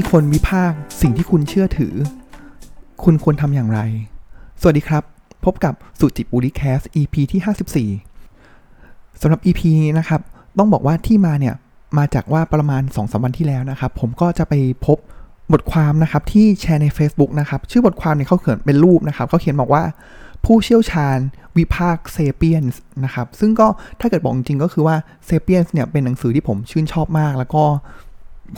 มีคนวิพากษ์สิ่งที่คุณเชื่อถือ คุณควรทำอย่างไร สวัสดีครับ พบกับสุจิบุริแคส EP ที่ 54สำหรับ EP นี้นะครับ ต้องบอกว่าที่มาเนี่ย มาจากว่าประมาณ2อสวันที่แล้วนะครับ ผมก็จะไปพบบทความนะครับที่แชร์ใน Facebook นะครับ ชื่อบทความเนี่ยเขาเขียนเป็นรูปนะครับเขาเขียนบอกว่าผู้เชี่ยวชาญวิพากษ์เซเปียนส์นะครับ ซึ่งก็ถ้าเกิดบอกจริงก็คือว่าเซเปียนส์เนี่ยเป็นหนังสือที่ผมชื่นชอบมาก แล้วก็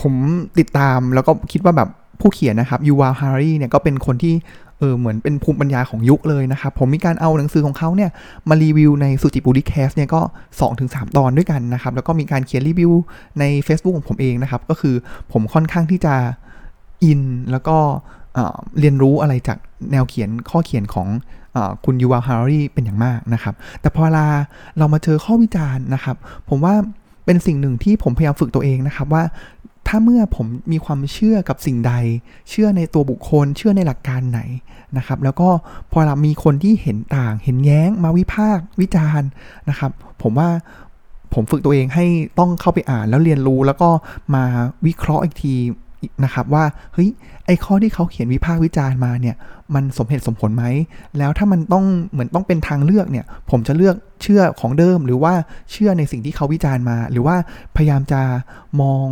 ผมติดตามแล้วก็คิดว่าแบบผู้เขียนนะครับยูวาฮารีเนี่ยก็เป็นคนที่เออเหมือนเป็นภูมิปัญญาของยุคเลยนะครับ ผมมีการเอาหนังสือของเขาเนี่ยมารีวิวในสุจิบุริแคสเนี่ยก็ 2-3 ตอนด้วยกันนะครับ แล้วก็มีการเขียนรีวิวใน Facebook ของผมเองนะครับ ก็คือผมค่อนข้างที่จะอินแล้วก็เรียนรู้อะไรจากแนวเขียนข้อเขียนของอคุณยูวาฮารีเป็นอย่างมากนะครับ แต่พอเวลาเรามาเจอข้อวิจารณ์นะครับ ผมว่า เป็นสิ่งหนึ่งที่ผมพยายามฝึกตัวเองนะครับว่า ถ้าเมื่อผมมีความเชื่อกับสิ่งใด เชื่อในตัวบุคคล เชื่อในหลักการไหนนะครับ แล้วก็พอเรามีคนที่เห็นต่าง เห็นแย้ง มาวิพากษ์วิจารณ์นะครับ ผมว่าผมฝึกตัวเองให้ต้องเข้าไปอ่านแล้วเรียนรู้แล้วก็มาวิเคราะห์อีกที นะครับว่าเฮ้ยไอข้อที่เขาเขียนวิพากษ์วิจารณ์มาเนี่ยมันสมเหตุสมผลไหม แล้วถ้ามันต้องเหมือนต้องเป็นทางเลือกเนี่ยผมจะเลือกเชื่อของเดิม หรือว่าเชื่อในสิ่งที่เขาวิจารณ์มา หรือว่าพยายามจะมอง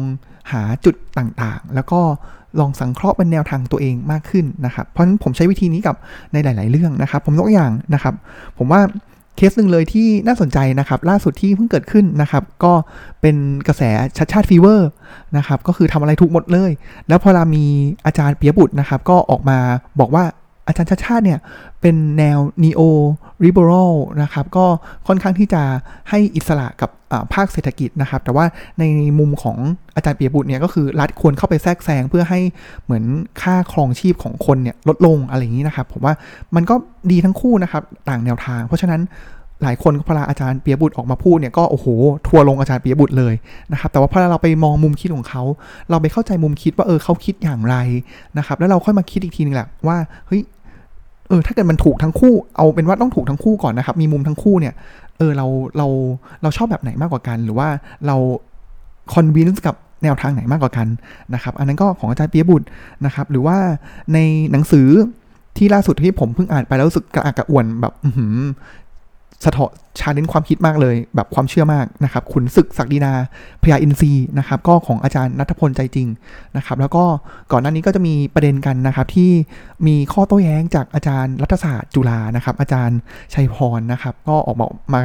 หาจุดต่างๆ แล้วก็ลองสังเคราะห์เป็นแนวทางตัวเองมากขึ้นนะครับ เพราะฉะนั้นผมใช้วิธีนี้กับในหลาย ๆ เรื่องนะครับ ผมยกอย่างนะครับ ผมว่า เคสหนึ่งเลยที่น่าสนใจนะครับ ล่าสุดที่เพิ่งเกิดขึ้นนะครับ ก็เป็นกระแสชัดชาติฟีเวอร์นะครับ ก็คือทำอะไรถูกหมดเลย แล้วพอเรามีอาจารย์เปียบุตรนะครับ ก็ออกมาบอกว่า อาจารย์ชาชาติเนี่ยเป็นแนว neo liberal นะครับ ก็ค่อนข้างที่จะให้อิสระกับภาคเศรษฐกิจนะครับ แต่ว่าในมุมของอาจารย์เปียบุตรเนี่ยก็คือรัฐควรเข้าไปแทรกแซงเพื่อให้เหมือนค่าครองชีพของคนเนี่ยลดลงอะไรอย่างนี้นะครับ ผมว่ามันก็ดีทั้งคู่นะครับต่างแนวทาง เพราะฉะนั้น หลายคนพออาจารย์เปียบุตรออกมาพูดเนี่ยก็โอ้โหทัวลงอาจารย์เปียบุตรเลยนะครับแต่ว่าพอเราไปมองมุมคิดของเขา เราไปเข้าใจมุมคิดว่าเออเขาคิดอย่างไรนะครับแล้วเราค่อยมาคิดอีกทีนึงแหละว่าเฮ้ยเออถ้าเกิดมันถูกทั้งคู่เอาเป็นว่าต้องถูกทั้งคู่ก่อนนะครับ มีมุมทั้งคู่เนี่ยเออเราเราเราชอบแบบไหนมากกว่ากัน หรือว่าเราคอนวินส์กับแนวทางไหนมากกว่ากันนะครับ อันนั้นก็ของอาจารย์เปียบุตรนะครับ หรือว่าในหนังสือที่ล่าสุดที่ผมเพิ่งอ่านไปแล้วรู้สึกกระอักกระอ่วนแบบ สะท้อนชาเลนความคิดมากเลย แบบความเชื่อมากนะครับขุนศึกศักดินาพยาอินทรีนะครับก็ของอาจารย์นัทพลใจจริงนะครับแล้วก็ก่อนหน้านี้ก็จะมีประเด็นกันนะครับที่มีข้อโต้แย้งจากอาจารย์รัฐศาสตร์จุฬานะครับอาจารย์ชัยพรนะครับก็ออกมามา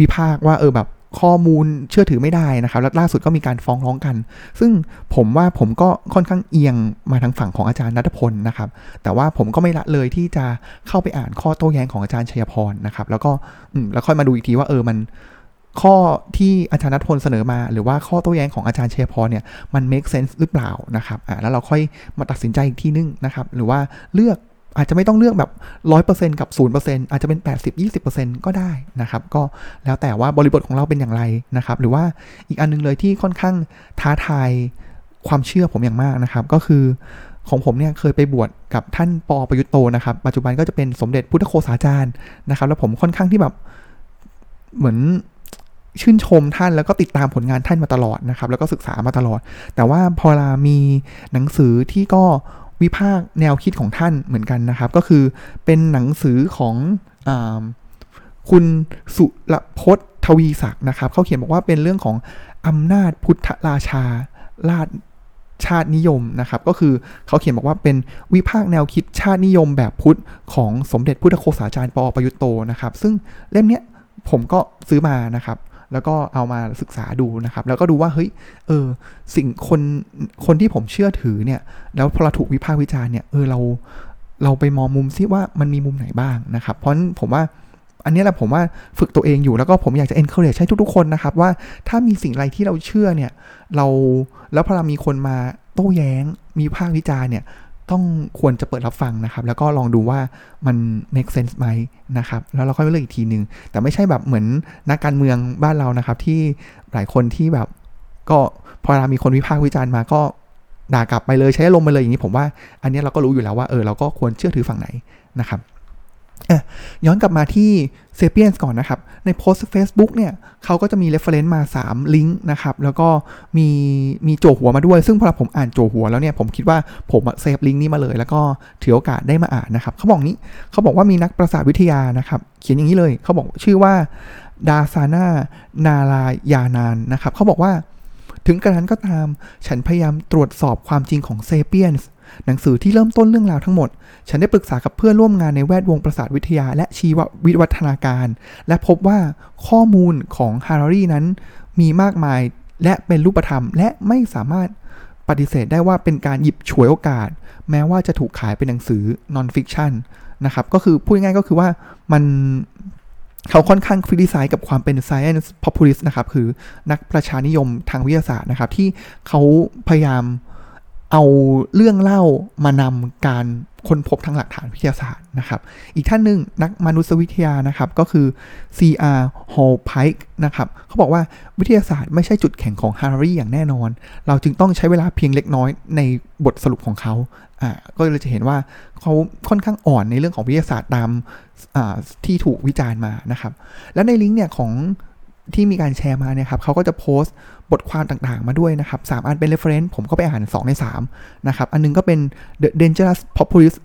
วิพากษ์ว่าเออแบบ ข้อมูลเชื่อถือไม่ได้นะครับ และล่าสุดก็มีการฟ้องร้องกัน ซึ่งผมว่าผมก็ค่อนข้างเอียงมาทางฝั่งของอาจารย์นัทพลนะครับ แต่ว่าผมก็ไม่ละเลยที่จะเข้าไปอ่านข้อโต้แย้งของอาจารย์ชัยพรนะครับ แล้วก็แล้วค่อยมาดูอีกทีว่าเออมันข้อที่อาจารย์นัทพลเสนอมา หรือว่าข้อโต้แย้งของอาจารย์เชยพรเนี่ยมัน make sense หรือเปล่านะครับอ่าแล้วเราค่อยมาตัดสินใจอีกทีนึงนะครับ หรือว่าเลือก อาจจะไม่ต้องเลือกแบบ100%กับ0%อาจจะเป็น80-20%ก็ได้นะครับ ก็แล้วแต่ว่าบริบทของเราเป็นอย่างไรนะครับ หรือว่าอีกอันนึงเลยที่ค่อนข้างท้าทายความเชื่อผมอย่างมากนะครับ ก็คือของผมเนี่ยเคยไปบวชกับท่านปอประยุทธ์โตนะครับ ปัจจุบันก็จะเป็นสมเด็จพุทธโฆษาจารย์นะครับ แล้วผมค่อนข้างที่แบบเหมือนชื่นชมท่านแล้วก็ติดตามผลงานท่านมาตลอดนะครับ แล้วก็ศึกษามาตลอด แต่ว่าพอรามีหนังสือที่ก็ วิพากษ์แนวคิดของท่านเหมือนกันนะครับ ก็คือเป็นหนังสือของอคุณสุรพจน์ทวีศักดิ์นะครับเขาเขียนบอกว่าเป็นเรื่องของอำนาจพุทธราชาราชชาตินิยมนะครับ ก็คือเขาเขียนบอกว่าเป็นวิพากษ์แนวคิดชาตินิยมแบบพุทธของสมเด็จพุทธโฆษาจารย์ปอประยุตโตนะครับ ซึ่งเล่มนี้ผมก็ซื้อมานะครับ แล้วก็เอามาศึกษาดูนะครับ แล้วก็ดูว่าเฮ้ยเออสิ่งคนคนที่ผมเชื่อถือเนี่ย แล้วพอเราถูกวิพากษ์วิจารณ์เนี่ยเออเราเราไปมองมุมซิว่ามันมีมุมไหนบ้างนะครับ เพราะผมว่าอันนี้แหละผมว่าฝึกตัวเองอยู่แล้วก็ผมอยากจะ encourage ให้ทุกๆคนนะครับ ว่าถ้ามีสิ่งอะไรที่เราเชื่อเนี่ย เราแล้วพอเรามีคนมาโต้แย้ง มีภาควิจารณ์เนี่ย ต้องควรจะเปิดรับฟังนะครับ แล้วก็ลองดูว่ามัน make sense ไหมนะครับ แล้วเราค่อยเลือกอีกทีหนึ่งแต่ไม่ใช่แบบเหมือนนักการเมืองบ้านเรานะครับ ที่หลายคนที่แบบก็พอเรามีคนวิพากษ์วิจารณ์มาก็ด่ากลับไปเลยใช้ลมไปเลยอย่างนี้ผมว่า อันนี้เราก็รู้อยู่แล้วว่าเออเราก็ควรเชื่อถือฝั่งไหนนะครับ ย้อนกลับมาที่ Sapiens ก่อนนะครับ ในโพสต์ Facebook เนี่ยเขาก็จะมี reference มา 3 ลิงก์นะครับ แล้วก็มีมีจั่วหัวมาด้วย ซึ่งพอผมอ่านจั่วหัวแล้วเนี่ย ผมคิดว่าผมเซฟลิงก์นี้มาเลย แล้วก็ถือโอกาสได้มาอ่านนะครับเขาบอกนี้เขาบอกว่ามีนักประสาทวิทยานะครับ เขียนอย่างนี้เลยเขาบอกชื่อว่าดาร์ชานานารายานานนะครับเขาบอกว่า ถึงกระนั้นก็ตามฉันพยายามตรวจสอบความจริงของ Sapiens หนังสือที่เริ่มต้นเรื่องราวทั้งหมด ฉันได้ปรึกษากับเพื่อนร่วมงานในแวดวงประสาทวิทยาและชีววิวัฒนาการ และพบว่าข้อมูลของฮารารีนั้นมีมากมายและเป็นรูปธรรม และไม่สามารถปฏิเสธได้ว่าเป็นการหยิบฉวยโอกาส แม้ว่าจะถูกขายเป็นหนังสือ non-fiction นะครับ ก็คือพูดง่ายๆก็คือว่ามันเขาค่อนข้างคริติไซน์กับความเป็น science populist นะครับ คือนักประชานิยมทางวิทยาศาสตร์นะครับ ที่เขาพยายามเเอาเรื่องเล่ามานำการค้นพบทางหลักฐานวิทยาศาสตร์นะครับ อีกท่านหนึ่งนักมนุษยวิทยานะครับ ก็คือ C.R. Hall Pike นะครับ เขาบอกว่าวิทยาศาสตร์ไม่ใช่จุดแข็งของฮาร์รีอย่างแน่นอน เราจึงต้องใช้เวลาเพียงเล็กน้อยในบทสรุปของเขาอ่าก็เลยจะเห็นว่าเขาค่อนข้างอ่อนในเรื่องของวิทยาศาสตร์ตามที่ถูกวิจารณ์มานะครับ และในลิงก์เนี่ยของ ที่มีการแชร์มาเนี่ยครับเขาก็จะโพสต์บทความต่างๆ มาด้วยนะครับ3อันเป็น reference ผมก็ไปอ่าน 2 ใน 3 นะครับ อันนึงก็เป็น The Dangerous Populist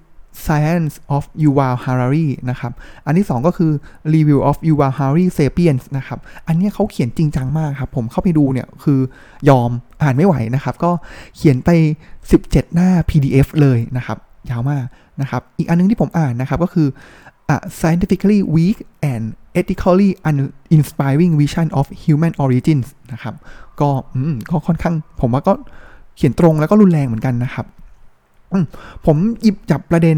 Science of Yuval Harari นะครับ อันที่ 2 ก็คือ Review of Yuval Harari Sapiens นะครับ อันนี้เขาเขียนจริงจังมากครับ ผมเข้าไปดูเนี่ย คือยอมอ่านไม่ไหวนะครับ ก็เขียนไป 17 หน้า PDF เลยนะครับ ยาวมากนะครับ อีกอันนึงที่ผมอ่านนะครับ ก็คือ a scientifically weak and ethically uninspiring vision of human origins นะครับ ก็ก็ค่อนข้าง ผมว่าก็เขียนตรงแล้วก็รุนแรงเหมือนกันนะครับ ผมหยิบจับประเด็น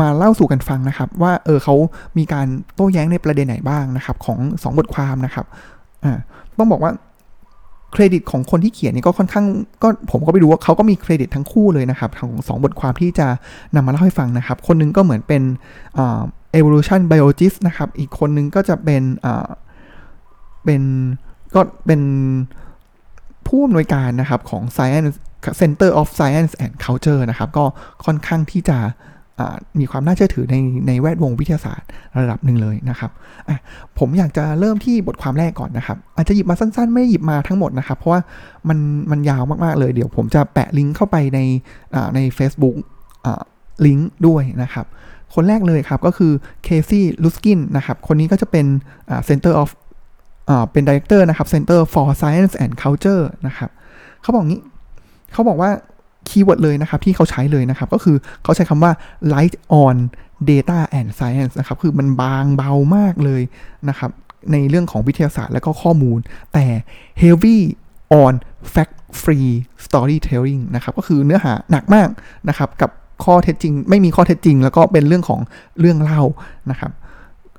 มาเล่าสู่กันฟังนะครับ ว่าเออเขามีการโต้แย้งในประเด็นไหนบ้างนะครับ ของสองบทความนะครับอ่าต้องบอกว่าเครดิตของคนที่เขียนนี่ก็ค่อนข้างก็ผมก็ไปดูว่าเขาก็มีเครดิตทั้งคู่เลยนะครับของสองบทความที่จะนำมาเล่าให้ฟังนะครับ คนนึงก็เหมือนเป็น evolution biologist นะครับ อีกคนนึงก็จะเป็นเป็นก็เป็นผู้อำนวยการนะครับของ science center of science and culture นะครับ ก็ค่อนข้างที่จะมีความน่าเชื่อถือในในแวดวงวิทยาศาสตร์ระดับหนึ่งเลยนะครับผมอยากจะเริ่มที่บทความแรกก่อนนะครับ อาจจะหยิบมาสั้นๆ ไม่หยิบมาทั้งหมดนะครับ เพราะว่ามันมันยาวมากๆเลย เดี๋ยวผมจะแปะลิงก์เข้าไปในใน Facebook ลิงก์ด้วยนะครับ คนแรกเลยครับก็คือ Casey Luskin นะครับ คนนี้ก็จะเป็น Center of เป็น Director นะครับ Center for Science and Culture นะครับเขาบอกงี้เขาบอกว่า keyword เลยนะครับ ที่เขาใช้เลยนะครับ ก็คือเขาใช้คำว่า light on data and science นะครับ คือมันบางเบามากเลยนะครับ ในเรื่องของวิทยาศาสตร์และก็ข้อมูล แต่ heavy on fact free storytelling นะครับ ก็คือเนื้อหาหนักมากนะครับ กับ ข้อเท็จจริง ไม่มีข้อเท็จจริง แล้วก็เป็นเรื่องของเรื่องเล่านะครับ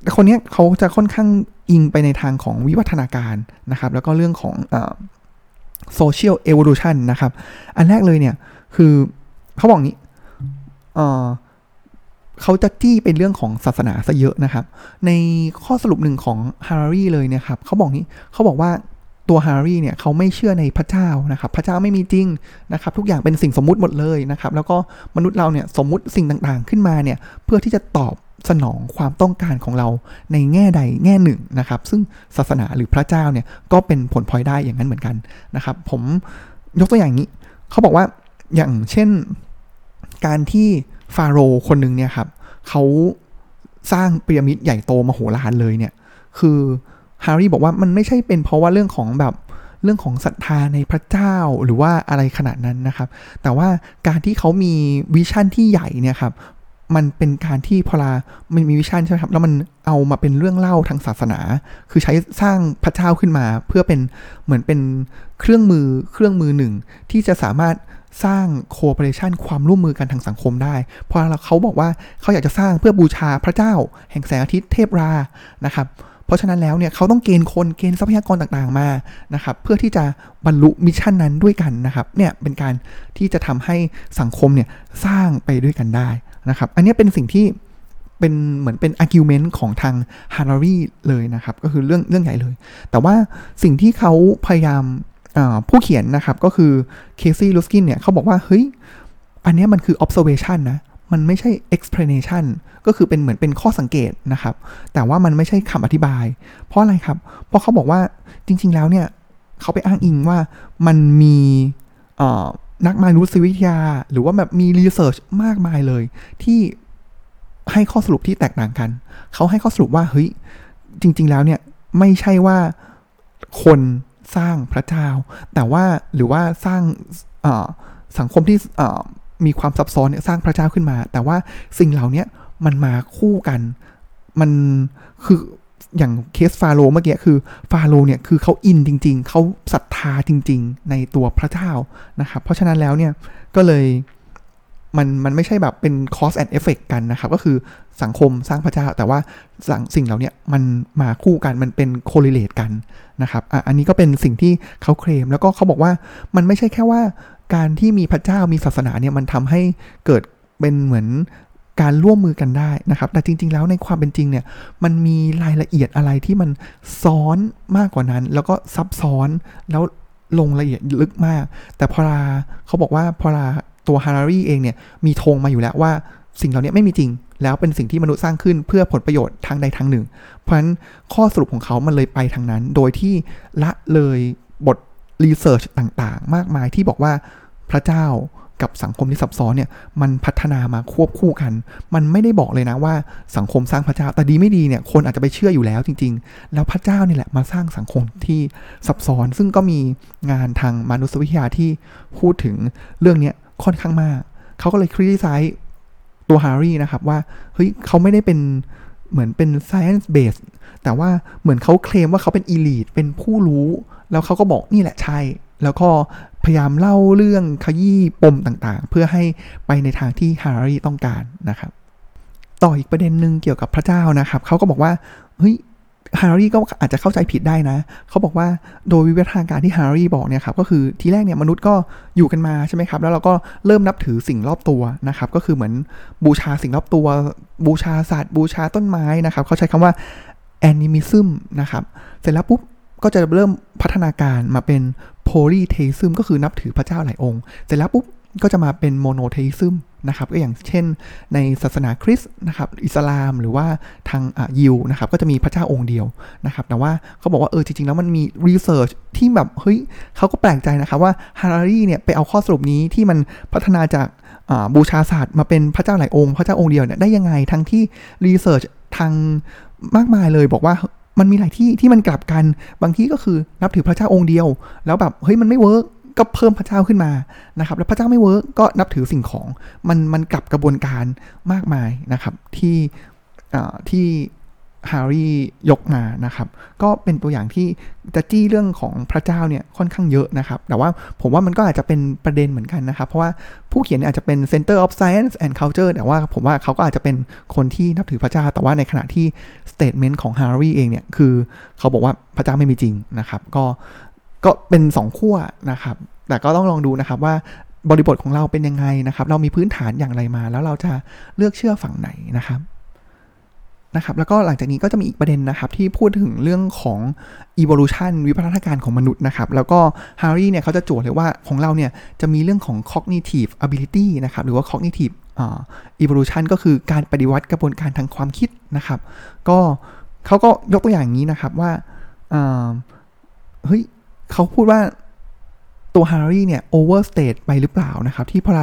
แต่คนนี้เขาจะค่อนข้างอิงไปในทางของวิวัฒนาการนะครับ แล้วก็เรื่องของโซเชียลเอว l u ชันนะครับ อันแรกเลยเนี่ย คือเขาบอกนี้เขาจะจี้เป็นเรื่องของศาสนาซะเยอะนะครับ ในข้อสรุปหนึ่งของฮารารีเลยเนี่ยครับเขาบอกนี้เขาบอกว่า ตัวฮารารีเนี่ยเขาไม่เชื่อในพระเจ้านะครับพระเจ้าไม่มีจริงนะครับทุกอย่างเป็นสิ่งสมมุติหมดเลยนะครับแล้วก็มนุษย์เราเนี่ยสมมุติสิ่งต่างๆขึ้นมาเนี่ยเพื่อที่จะตอบสนองความต้องการของเราในแง่ใดแง่หนึ่งนะครับซึ่งศาสนาหรือพระเจ้าเนี่ยก็เป็นผลพลอยได้อย่างนั้นเหมือนกันนะครับผมยกตัวอย่างนี้เขาบอกว่าอย่างเช่นการที่ฟาโรห์คนหนึ่งเนี่ยครับเขาสร้างพีระมิดใหญ่โตมโหฬารเลยเนี่ยคือ ฮารารีบอกว่ามันไม่ใช่เป็นเพราะว่าเรื่องของแบบเรื่องของศรัทธาในพระเจ้าหรือว่าอะไรขนาดนั้นนะครับ แต่ว่าการที่เขามี vision ที่ใหญ่เนี่ยครับมันเป็นการที่พอเรามันมี vision ใช่ไหมครับ แล้วมันเอามาเป็นเรื่องเล่าทางศาสนา คือใช้สร้างพระเจ้าขึ้นมา เพื่อเป็นเหมือนเป็นเครื่องมือเครื่องมือหนึ่ง ที่จะสามารถสร้าง cooperation ความร่วมมือกันทางสังคมได้ เพราะเขาบอกว่าเขาอยากจะสร้างเพื่อบูชาพระเจ้า แห่งแสงอาทิตย์เทพรานะครับ เพราะฉะนั้นแล้วเนี่ยเขาต้องเกณฑ์คนเกณฑ์ทรัพยากรต่างๆมานะครับเพื่อที่จะบรรลุ mission นั้นด้วยกันนะครับเนี่ยเป็นการที่จะทำให้สังคมเนี่ยสร้างไปด้วยกันได้นะครับอันนี้เป็นสิ่งที่เป็นเหมือนเป็น argument ของทางฮารารีเลยนะครับ ก็คือเรื่องเรื่องใหญ่เลย แต่ว่าสิ่งที่เขาพยายามผู้เขียนนะครับ ก็คือ Casey Luskin เนี่ยเขาบอกว่า เฮ้ย อันนี้มันคือ observation นะ มันไม่ใช่ explanation ก็คือเป็นเหมือนเป็นข้อสังเกตนะครับ แต่ว่ามันไม่ใช่คำอธิบาย เพราะอะไรครับ เพราะเขาบอกว่าจริง ๆ แล้วเนี่ยเขาไปอ้างอิงว่ามันมีนักมานุษยวิทยา หรือว่าแบบมีรีเสิร์ชมากมายเลย ที่ให้ข้อสรุปที่แตกต่างกัน เขาให้ข้อสรุปว่าเฮ้ยจริง ๆ แล้วเนี่ยไม่ใช่ว่าคนสร้างพระเจ้า แต่ว่าหรือว่าสร้างสังคมที่ มีความซับซ้อนเนี่ยสร้างพระเจ้าขึ้นมา แต่ว่าสิ่งเหล่านี้มันมาคู่กัน มันคืออย่างเคสฟาโรเมื่อกี้คือฟาโรเนี่ยคือเขาอินจริง ๆเขาศรัทธาจริง ๆ ในตัวพระเจ้านะครับเพราะฉะนั้นแล้วเนี่ยก็เลยมันมันไม่ใช่แบบเป็น cause and effect กันนะครับ ก็คือสังคมสร้างพระเจ้า แต่ว่าสิ่งสิ่งเหล่านี้มันมาคู่กันมันเป็น correlate กันนะครับอะอันนี้ก็เป็นสิ่งที่เขาเคลมแล้วก็เขาบอกว่ามันไม่ใช่แค่ว่า การที่มีพระเจ้ามีศาสนาเนี่ยมันทำให้เกิดเป็นเหมือนการร่วมมือกันได้นะครับ แต่จริง ๆ แล้วในความเป็นจริงเนี่ย มันมีรายละเอียดอะไรที่มันซ้อนมากกว่านั้น แล้วก็ซับซ้อนแล้วลงละเอียดลึกมาก แต่พอลาเขาบอกว่าพอลาตัวฮารารีเองเนี่ยมีธงมาอยู่แล้วว่าสิ่งเหล่านี้ไม่มีจริง แล้วเป็นสิ่งที่มนุษย์สร้างขึ้นเพื่อผลประโยชน์ทางใดทางหนึ่ง เพราะฉะนั้นข้อสรุปของเขามันเลยไปทางนั้น โดยที่ละเลยบท รีเสิร์ชต่างๆ มากมายที่บอกว่าพระเจ้ากับสังคมที่ซับซ้อนเนี่ยมันพัฒนามาควบคู่กัน มันไม่ได้บอกเลยนะว่าสังคมสร้างพระเจ้า แต่ดีไม่ดีเนี่ยคนอาจจะไปเชื่ออยู่แล้วจริง ๆ แล้วพระเจ้านี่แหละมาสร้างสังคมที่ซับซ้อน ซึ่งก็มีงานทางมนุษยวิทยาที่พูดถึงเรื่องนี้ค่อนข้างมาก เขาก็เลย criticize ตัวฮารารีนะครับว่าเฮ้ยเขาไม่ได้เป็นเหมือนเป็น science base แต่ว่าเหมือนเขาเคลมว่าเขาเป็น elite เป็นผู้รู้ แล้วเขาก็บอกนี่แหละใช่ แล้วก็พยายามเล่าเรื่องขยี้ปมต่างๆ เพื่อให้ไปในทางที่ฮารารีต้องการนะครับ ต่ออีกประเด็นหนึ่งเกี่ยวกับพระเจ้านะครับเขาก็บอกว่าเฮ้ยฮารารีก็อาจจะเข้าใจผิดได้นะ เขาบอกว่าโดยวิวัฒนาการที่ฮารารีบอกเนี่ยครับก็คือทีแรกเนี่ยมนุษย์ก็อยู่กันมาใช่ไหมครับ แล้วเราก็เริ่มนับถือสิ่งรอบตัวนะครับ ก็คือเหมือนบูชาสิ่งรอบตัว บูชาสัตว์บูชาต้นไม้นะครับ เขาใช้คำว่าanimism นะครับ เสร็จแล้วปุ๊บ ก็จะเริ่มพัฒนาการมาเป็น polytheism ก็คือนับถือพระเจ้าหลายองค์ เสร็จแล้วปุ๊บก็จะมาเป็น monotheism นะครับก็อย่างเช่นในศาสนาคริสต์นะครับอิสลามหรือว่าทางยิวนะครับก็จะมีพระเจ้าองค์เดียวนะครับแต่ว่าเขาบอกว่าเออจริง ๆ แล้วมันมี research ที่แบบเฮ้ยเขาก็แปลกใจนะครับว่าฮารารีเนี่ยไปเอาข้อสรุปนี้ที่มันพัฒนาจากบูชาสัตว์มาเป็นพระเจ้าหลายองค์ พระเจ้าองค์เดียวเนี่ยได้ยังไงทั้งที่research ทางมากมายเลยบอกว่า มันมีหลายที่ที่มันกลับกัน บางที่ก็คือนับถือพระเจ้าองค์เดียว แล้วแบบเฮ้ยมันไม่ work ก็เพิ่มพระเจ้าขึ้นมานะครับ แล้วพระเจ้าไม่ work ก็นับถือสิ่งของ มันมันกลับกระบวนการมากมายนะครับที่ที่ ฮารารียกมานะครับ ก็เป็นตัวอย่างที่จะจี้เรื่องของพระเจ้าเนี่ยค่อนข้างเยอะนะครับ แต่ว่าผมว่ามันก็อาจจะเป็นประเด็นเหมือนกันนะครับ เพราะว่าผู้เขียนอาจจะเป็น Center of Science and Culture แต่ว่าผมว่าเขาก็อาจจะเป็นคนที่นับถือพระเจ้า แต่ว่าในขณะที่ statement ของฮาร์รี่เองเนี่ยคือเขาบอกว่าพระเจ้าไม่มีจริงนะครับ ก็ก็เป็นสองขั้วนะครับ แต่ก็ต้องลองดูนะครับว่าบริบทของเราเป็นยังไงนะครับ เรามีพื้นฐานอย่างไรมา แล้วเราจะเลือกเชื่อฝั่งไหนนะครับ นะครับแล้วก็หลังจากนี้ก็จะมีอีกประเด็นนะครับที่พูดถึงเรื่องของ evolution วิวัฒนาการของมนุษย์นะครับแล้วก็ฮารารีเนี่ยเขาจะจั่วเลยว่าของเราเนี่ยจะมีเรื่องของ cognitive ability นะครับหรือว่า cognitive evolution ก็คือการปฏิวัติกระบวนการทางความคิดนะครับก็เขาก็ยกตัวอย่างนี้นะครับว่าเฮ้ยเขาพูดว่าตัวฮารารีเนี่ย overstate ไปหรือเปล่านะครับที่พอ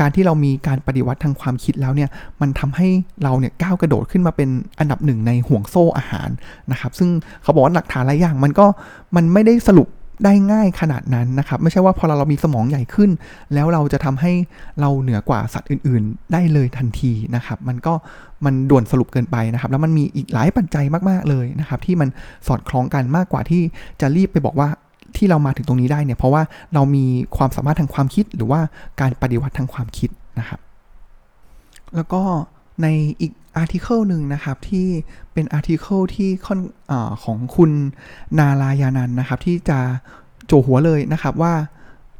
การที่เรามีการปฏิวัติทางความคิดแล้วเนี่ยมันทำให้เราเนี่ยก้าวกระโดดขึ้นมาเป็นอันดับหนึ่งในห่วงโซ่อาหารนะครับ ซึ่งเขาบอกว่าหลักฐานหลายอย่าง มันก็มันไม่ได้สรุปได้ง่ายขนาดนั้นนะครับ ไม่ใช่ว่าพอเราเรามีสมองใหญ่ขึ้น แล้วเราจะทำให้เราเหนือกว่าสัตว์อื่น ๆ ได้เลยทันทีนะครับ มันก็มันด่วนสรุปเกินไปนะครับ แล้วมันมีอีกหลายปัจจัยมาก ๆ เลยนะครับ ที่มันสอดคล้องกันมากกว่าที่จะรีบไปบอกว่า ที่เรามาถึงตรงนี้ได้เนี่ยเพราะว่าเรามีความสามารถทางความคิดหรือว่าการปฏิวัติทางความคิดนะครับ แล้วก็ในอีก article หนึ่งนะครับที่เป็น article ที่ค่อนอของคุณนาลายานันนะครับ ที่จะจั่วหัวเลยนะครับว่า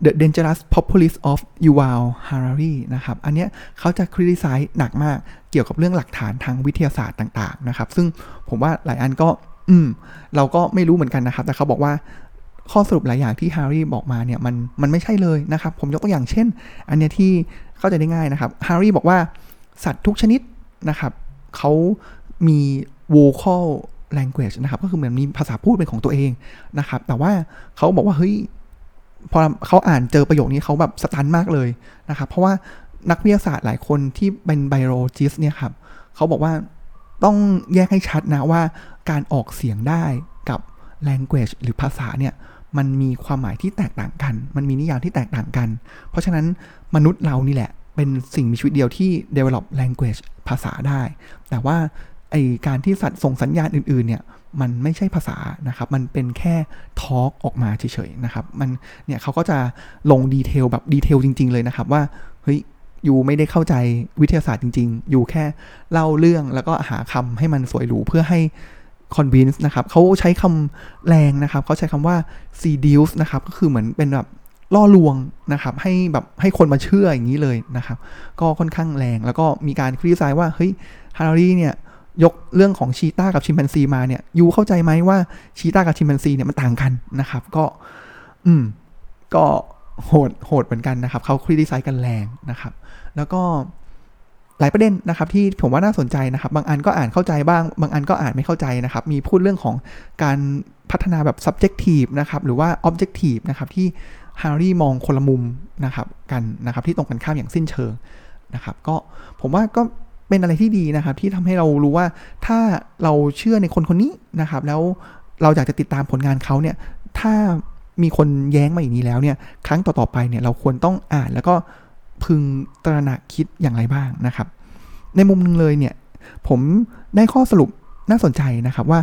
The Dangerous Populist of Yuval Harari นะครับ อันเนี้ยเขาจะ criticize หนักมากเกี่ยวกับเรื่องหลักฐานทางวิทยาศาสตร์ต่าง ๆ นะครับ ซึ่งผมว่าหลายอันก็ อืม เราก็ไม่รู้เหมือนกันนะครับ แต่เขาบอกว่า ข้อสรุปหลายอย่างที่ฮารารีบอกมาเนี่ยมันมันไม่ใช่เลยนะครับ ผมยกตัวอย่างเช่น อันเนี้ยที่เข้าใจได้ง่ายนะครับฮาร์รี่บอกว่าสัตว์ทุกชนิดนะครับเขามี vocal language นะครับ ก็คือเหมือนมีภาษาพูดเป็นของตัวเองนะครับ แต่ว่าเขาบอกว่าเฮ้ยพอเขาอ่านเจอประโยคนี้เขาแบบสตันมากเลยนะครับ เพราะว่านักวิทยาศาสตร์หลายคนที่เป็นไบโอโจิสเนี่ยครับเขาบอกว่าต้องแยกให้ชัดนะว่าการออกเสียงได้กับ language หรือภาษาเนี่ย มันมีความหมายที่แตกต่างกัน มันมีนิยามที่แตกต่างกัน เพราะฉะนั้นมนุษย์เรานี่แหละ เป็นสิ่งมีชีวิตเดียวที่ develop language ภาษาได้ แต่ว่าไอการที่สัตว์ส่งสัญญาณอื่นๆเนี่ยมันไม่ใช่ภาษานะครับ มันเป็นแค่ทอล์กออกมาเฉยๆนะครับ มันเนี่ยเขาก็จะลงดีเทลแบบดีเทลจริง ๆ เลยนะครับว่า เฮ้ยยูไม่ได้เข้าใจวิทยาศาสตร์จริง ๆ อยู่แค่เล่าเรื่องแล้วก็หาคำให้มันสวยหรูเพื่อให้ convince นะครับเขาใช้คำแรงนะครับเขาใช้คำว่า seduce นะครับ ก็คือเหมือนเป็นแบบล่อลวงนะครับ ให้แบบให้คนมาเชื่ออย่างนี้เลยนะครับ ก็ค่อนข้างแรงแล้วก็มีการคริติไซน์ว่า เฮ้ยฮาร์รีเนี่ย ยกเรื่องของชีต้ากับชิมแปนซีมาเนี่ยยูเข้าใจไหมว่าชีต้ากับชิมแปนซีเนี่ยมันต่างกันนะครับ ก็ อืม ก็โหดโหดเหมือนกันนะครับเขาคริติไซน์กันแรงนะครับ แล้วก็ หลายประเด็นนะครับที่ผมว่าน่าสนใจนะครับ บางอันก็อ่านเข้าใจบ้าง บางอันก็อ่านไม่เข้าใจนะครับ มีพูดเรื่องของการพัฒนาแบบ subjective นะครับ หรือว่า objective นะครับที่ฮาร์รี่มองคนละมุมนะครับกันนะครับที่ตรงกันข้ามอย่างสิ้นเชิงนะครับ ก็ผมว่าก็เป็นอะไรที่ดีนะครับ ที่ทำให้เรารู้ว่าถ้าเราเชื่อในคนคนนี้นะครับ แล้วเราอยากจะติดตามผลงานเขาเนี่ย ถ้ามีคนแย้งมาอย่างนี้แล้วเนี่ย ครั้งต่อๆไปเนี่ยเราควรต้องอ่านแล้วก็ พึงตระหนักคิดอย่างไรบ้างนะครับ ในมุมหนึ่งเลยเนี่ยผมได้ข้อสรุปน่าสนใจนะครับว่า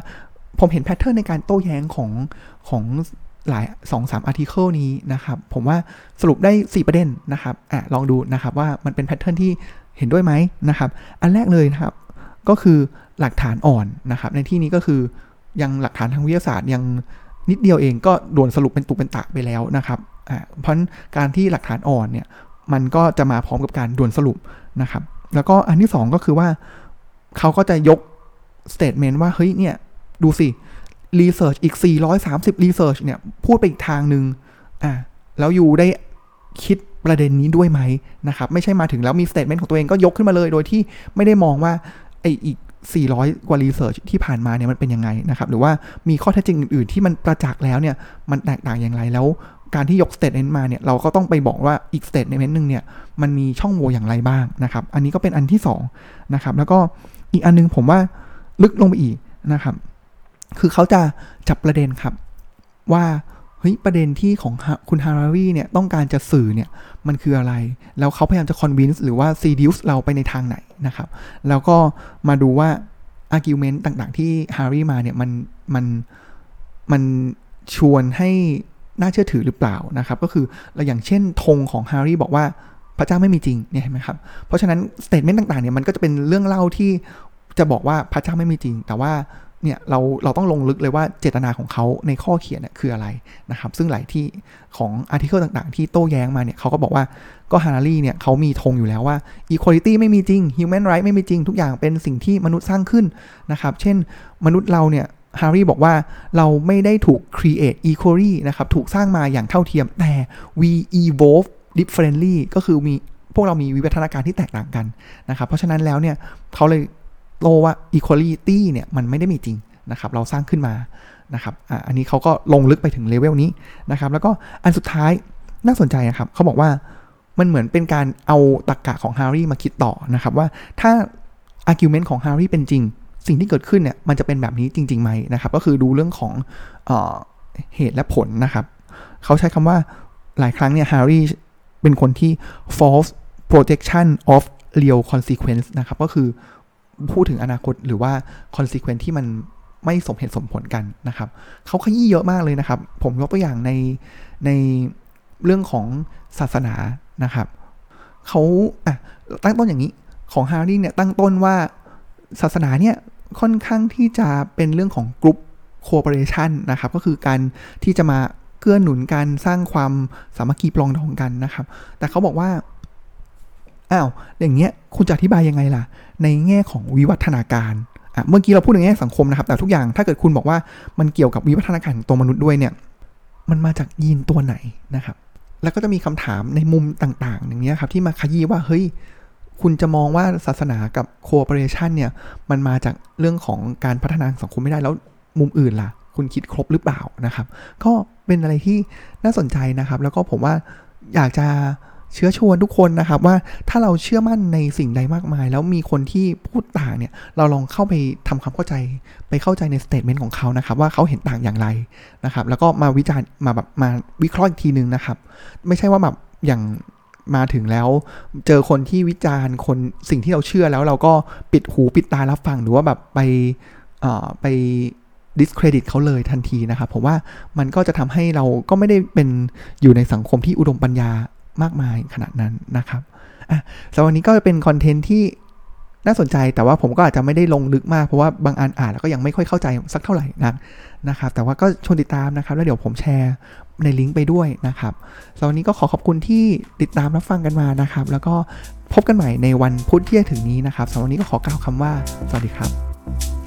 ผมเห็น pattern ในการโต้แย้งของของหลายสองสาม article นี้นะครับ ผมว่าสรุปได้ 4 ประเด็นนะครับอะลองดูนะครับว่ามันเป็น pattern ที่เห็นด้วยไหมนะครับ อันแรกเลยนะครับ ก็คือหลักฐานอ่อนนะครับ ในที่นี้ก็คือยังหลักฐานทางวิทยาศาสตร์ยังนิดเดียวเองก็โดนสรุปเป็นตุเป็นตะไปแล้วนะครับอ่าเพราะการที่หลักฐานอ่อนเนี่ย มันก็จะมาพร้อมกับการด่วนสรุปนะครับ แล้วก็อันที่สองก็คือว่าเขาก็จะยก statement ว่า เฮ้ยเนี่ย ดูสิ research อีก 430 research เนี่ย พูดไปอีกทางหนึ่งอะแล้ว you ได้คิดประเด็นนี้ด้วยไหมนะครับ ไม่ใช่มาถึงแล้วมี statement ของตัวเองก็ยกขึ้นมาเลย โดยที่ไม่ได้มองว่าไอ้อีก 400 กว่า research ที่ผ่านมาเนี่ยมันเป็นยังไงนะครับ หรือว่ามีข้อเท็จจริงอื่นๆที่มันประจักษ์แล้วเนี่ยมันแตกต่างอย่างไรแล้ว การที่ยก statement มาเนี่ยเราก็ต้องไปบอกว่าอีก statement หนึ่งเนี่ยมันมีช่องโหว่อย่างไรบ้างนะครับ อันนี้ก็เป็นอันที่2นะครับแล้วก็อีกอันนึงผมว่าลึกลงไปอีกนะครับ คือเขาจะจับประเด็นครับว่าเฮ้ยประเด็นที่ของคุณฮารารีเนี่ยต้องการจะสื่อเนี่ยมันคืออะไร แล้วเขาพยายามจะ convince หรือว่า seduce เราไปในทางไหนนะครับ แล้วก็มาดูว่า argument ต่างๆ ที่ฮารารีมาเนี่ยมันมันมันชวนให้ น่าเชื่อถือหรือเปล่านะครับ ก็คืออย่างเช่นธงของฮารารีบอกว่าพระเจ้าไม่มีจริงเนี่ยเห็นไหมครับ เพราะฉะนั้น statement ต่างๆเนี่ยมันก็จะเป็นเรื่องเล่าที่จะบอกว่าพระเจ้าไม่มีจริง แต่ว่าเนี่ยเราเราต้องลงลึกเลยว่าเจตนาของเขาในข้อเขียนเนี่ยคืออะไรนะครับ ซึ่งหลายที่ของ article ต่างๆ ที่โต้แย้งมาเนี่ยเขาก็บอกว่าก็ฮารารีเนี่ยเขามีธงอยู่แล้วว่า equality ไม่มีจริง human right ไม่มีจริง ทุกอย่างเป็นสิ่งที่มนุษย์สร้างขึ้นนะครับ เช่นมนุษย์เราเนี่ย ฮารารีบอกว่าเราไม่ได้ถูก create equally นะครับ ถูกสร้างมาอย่างเท่าเทียม แต่ we evolve differently ก็คือมีพวกเรามีวิวัฒนาการที่แตกต่างกันนะครับ เพราะฉะนั้นแล้วเนี่ยเขาเลยโลว่า equality เนี่ยมันไม่ได้มีจริงนะครับ เราสร้างขึ้นมานะครับออันนี้เขาก็ลงลึกไปถึงเลเวลนี้นะครับ แล้วก็อันสุดท้ายน่าสนใจนะครับ เขาบอกว่ามันเหมือนเป็นการเอาตรรกะของฮารารีมาคิดต่อนะครับว่าถ้า argument ของฮารารีเป็นจริง สิ่งที่เกิดขึ้นเนี่ยมันจะเป็นแบบนี้จริงๆไหมนะครับ ก็คือดูเรื่องของเอเหตุและผลนะครับ เขาใช้คำว่าหลายครั้งเนี่ยฮารารีเป็นคนที่ false projection of real consequence นะครับ ก็คือพูดถึงอนาคตหรือว่า consequence ที่มันไม่สมเหตุสมผลกันนะครับ เขาขยี้เยอะมากเลยนะครับ ผมยกตัวอย่างในในเรื่องของศาสนานะครับ เขาอะตั้งต้นอย่างนี้ของฮาร์รี่เนี่ยตั้งต้นว่าศาสนาเนี่ย ค่อนข้างที่จะเป็นเรื่องของกลุ่มโคเปอเรชันนะครับ ก็คือการที่จะมาเกื้อหนุนการสร้างความสามัคคีปลองดองกันนะครับ แต่เขาบอกว่า อ้าว อย่างเงี้ย คุณจะอธิบายยังไงล่ะ ในแง่ของวิวัฒนาการอะเมื่อกี้เราพูดในแง่สังคมนะครับ แต่ทุกอย่างถ้าเกิดคุณบอกว่ามันเกี่ยวกับวิวัฒนาการของตัวมนุษย์ด้วยเนี่ย มันมาจากยีนตัวไหนนะครับ แล้วก็จะมีคำถามในมุมต่างๆ อย่างเงี้ยครับ ที่มาขยี้ว่า เฮ้ย คุณจะมองว่าศาสนากับ cooperation เนี่ย มันมาจากเรื่องของการพัฒนาสังคมไม่ได้แล้วมุมอื่นล่ะ คุณคิดครบหรือเปล่านะครับ ก็เป็นอะไรที่น่าสนใจนะครับ แล้วก็ผมว่าอยากจะเชื้อชวนทุกคนนะครับว่าถ้าเราเชื่อมั่นในสิ่งใดมากมาย แล้วมีคนที่พูดต่างเนี่ย เราลองเข้าไปทำความเข้าใจไปเข้าใจใน statement ของเขานะครับ ว่าเขาเห็นต่างอย่างไรนะครับ แล้วก็มาวิจารณ์มาแบบมาวิเคราะห์อีกทีนึงนะครับ ไม่ใช่ว่าแบบอย่าง มาถึงแล้ว เจอคนที่วิจารณ์คนสิ่งที่เราเชื่อแล้วเราก็ปิดหูปิดตารับฟังหรือว่าแบบไปไป discredit เขาเลยทันทีนะครับผมว่ามันก็จะทำให้เราก็ไม่ได้เป็นอยู่ในสังคมที่อุดมปัญญามากมายขนาดนั้นนะครับอะสำหรับวันนี้ก็เป็นคอนเทนต์ที่ น่าสนใจแต่ว่าผมก็อาจจะไม่ได้ลงลึกมากเพราะว่าบางอันอ่านแล้วก็ยังไม่ค่อยเข้าใจสักเท่าไหร่นักนะครับ แต่ว่าก็ชวนติดตามนะครับแล้วเดี๋ยวผมแชร์ในลิงก์ไปด้วยนะครับสำหรับวันนี้ก็ขอขอบคุณที่ติดตามรับฟังกันมานะครับ แล้วก็พบกันใหม่ในวันพุธที่จะถึงนี้นะครับสำหรับวันนี้ก็ขอกล่าวคำว่า สวัสดีครับ